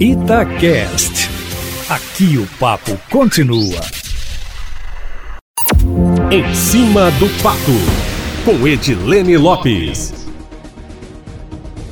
Itacast. Aqui o papo continua. Em cima do papo, com Edilene Lopes.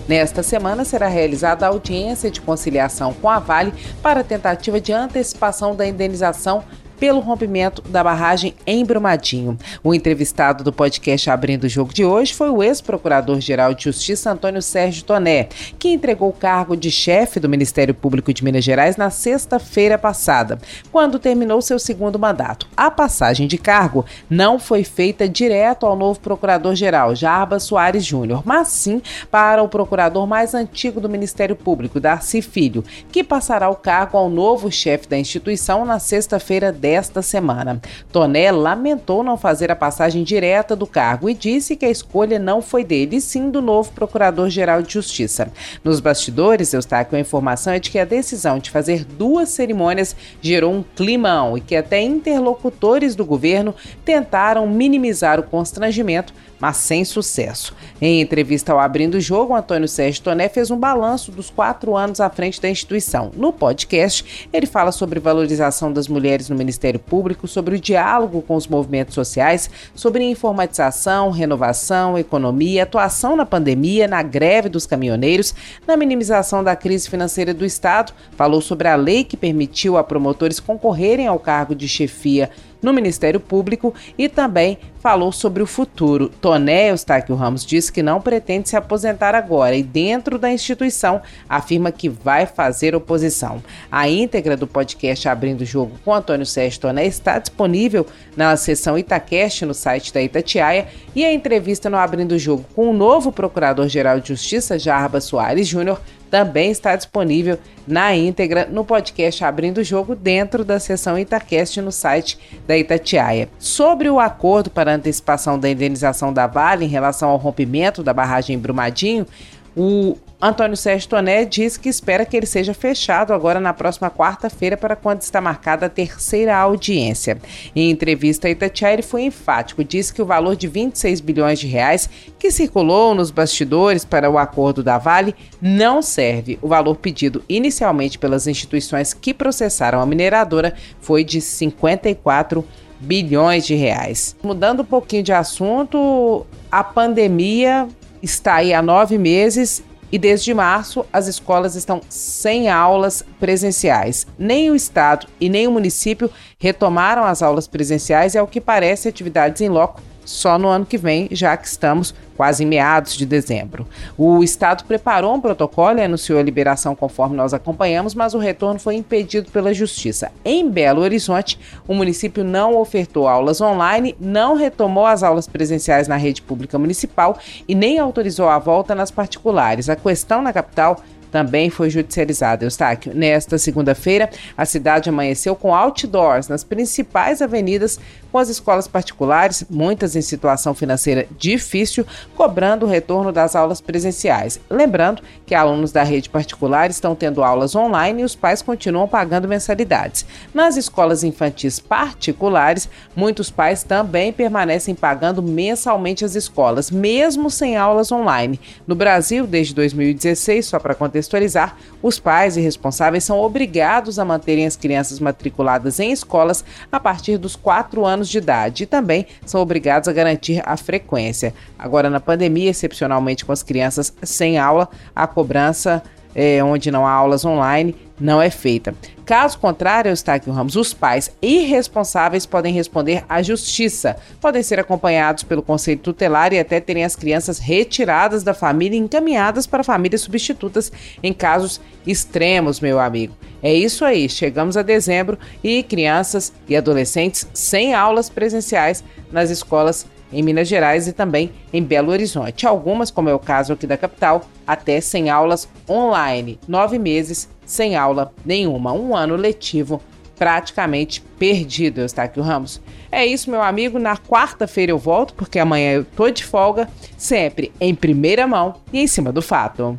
Nesta semana será realizada a audiência de conciliação com a Vale para tentativa de antecipação da indenização pelo rompimento da barragem em Brumadinho. O entrevistado do podcast Abrindo o Jogo de hoje foi o ex-procurador-geral de Justiça Antônio Sérgio Toné, que entregou o cargo de chefe do Ministério Público de Minas Gerais na sexta-feira passada, quando terminou seu segundo mandato. A passagem de cargo não foi feita direto ao novo procurador-geral, Jarba Soares Júnior, mas sim para o procurador mais antigo do Ministério Público, Darcy Filho, que passará o cargo ao novo chefe da instituição na sexta-feira desta semana. Toné lamentou não fazer a passagem direta do cargo e disse que a escolha não foi dele, sim do novo Procurador-Geral de Justiça. Nos bastidores, Eustáquio, a informação é de que a decisão de fazer duas cerimônias gerou um climão e que até interlocutores do governo tentaram minimizar o constrangimento mas sem sucesso. Em entrevista ao Abrindo o Jogo, Antônio Sérgio Toné fez um balanço dos quatro anos à frente da instituição. No podcast, ele fala sobre valorização das mulheres no Ministério Público, sobre o diálogo com os movimentos sociais, sobre informatização, renovação, economia, atuação na pandemia, na greve dos caminhoneiros, na minimização da crise financeira do Estado, falou sobre a lei que permitiu a promotores concorrerem ao cargo de chefia no Ministério Público e também falou sobre o futuro. Toné Eustáquio Ramos disse que não pretende se aposentar agora e, dentro da instituição, afirma que vai fazer oposição. A íntegra do podcast Abrindo o Jogo com Antônio Sérgio Toné está disponível na seção Itacast no site da Itatiaia e a entrevista no Abrindo o Jogo com o novo Procurador-Geral de Justiça, Jarba Soares Júnior, também está disponível na íntegra no podcast Abrindo o Jogo dentro da seção Itacast no site da Itatiaia. Sobre o acordo para antecipação da indenização da Vale em relação ao rompimento da barragem em Brumadinho, o Antônio Sérgio Toné diz que espera que ele seja fechado agora na próxima quarta-feira para quando está marcada a terceira audiência. Em entrevista a Itatiaia, ele foi enfático, disse que o valor de 26 bilhões de reais que circulou nos bastidores para o acordo da Vale não serve. O valor pedido inicialmente pelas instituições que processaram a mineradora foi de 54 bilhões de reais. Mudando um pouquinho de assunto, a pandemia está aí há nove meses e desde março as escolas estão sem aulas presenciais. Nem o Estado e nem o município retomaram as aulas presenciais e, ao que parece, atividades em loco só no ano que vem, já que estamos quase em meados de dezembro. O Estado preparou um protocolo e anunciou a liberação conforme nós acompanhamos, mas o retorno foi impedido pela Justiça. Em Belo Horizonte, o município não ofertou aulas online, não retomou as aulas presenciais na rede pública municipal e nem autorizou a volta nas particulares. A questão na capital também foi judicializada. Eustáquio, nesta segunda-feira, a cidade amanheceu com outdoors nas principais avenidas com as escolas particulares, muitas em situação financeira difícil, cobrando o retorno das aulas presenciais. Lembrando que alunos da rede particular estão tendo aulas online e os pais continuam pagando mensalidades. Nas escolas infantis particulares, muitos pais também permanecem pagando mensalmente as escolas, mesmo sem aulas online. No Brasil, desde 2016, só para contextualizar, os pais e responsáveis são obrigados a manterem as crianças matriculadas em escolas a partir dos 4 anos de idade e também são obrigados a garantir a frequência. Agora, na pandemia, excepcionalmente com as crianças sem aula, a cobrança é, onde não há aulas online, não é feita. Caso contrário, Eustáquio Ramos, os pais irresponsáveis podem responder à justiça. Podem ser acompanhados pelo Conselho Tutelar e até terem as crianças retiradas da família e encaminhadas para famílias substitutas em casos extremos, meu amigo. É isso aí, chegamos a dezembro e crianças e adolescentes sem aulas presenciais nas escolas em Minas Gerais e também em Belo Horizonte. Algumas, como é o caso aqui da capital, até sem aulas online. Nove meses sem aula nenhuma. Um ano letivo praticamente perdido, Eustáquio Ramos. É isso, meu amigo. Na quarta-feira eu volto, porque amanhã eu tô de folga, sempre em primeira mão e em cima do fato.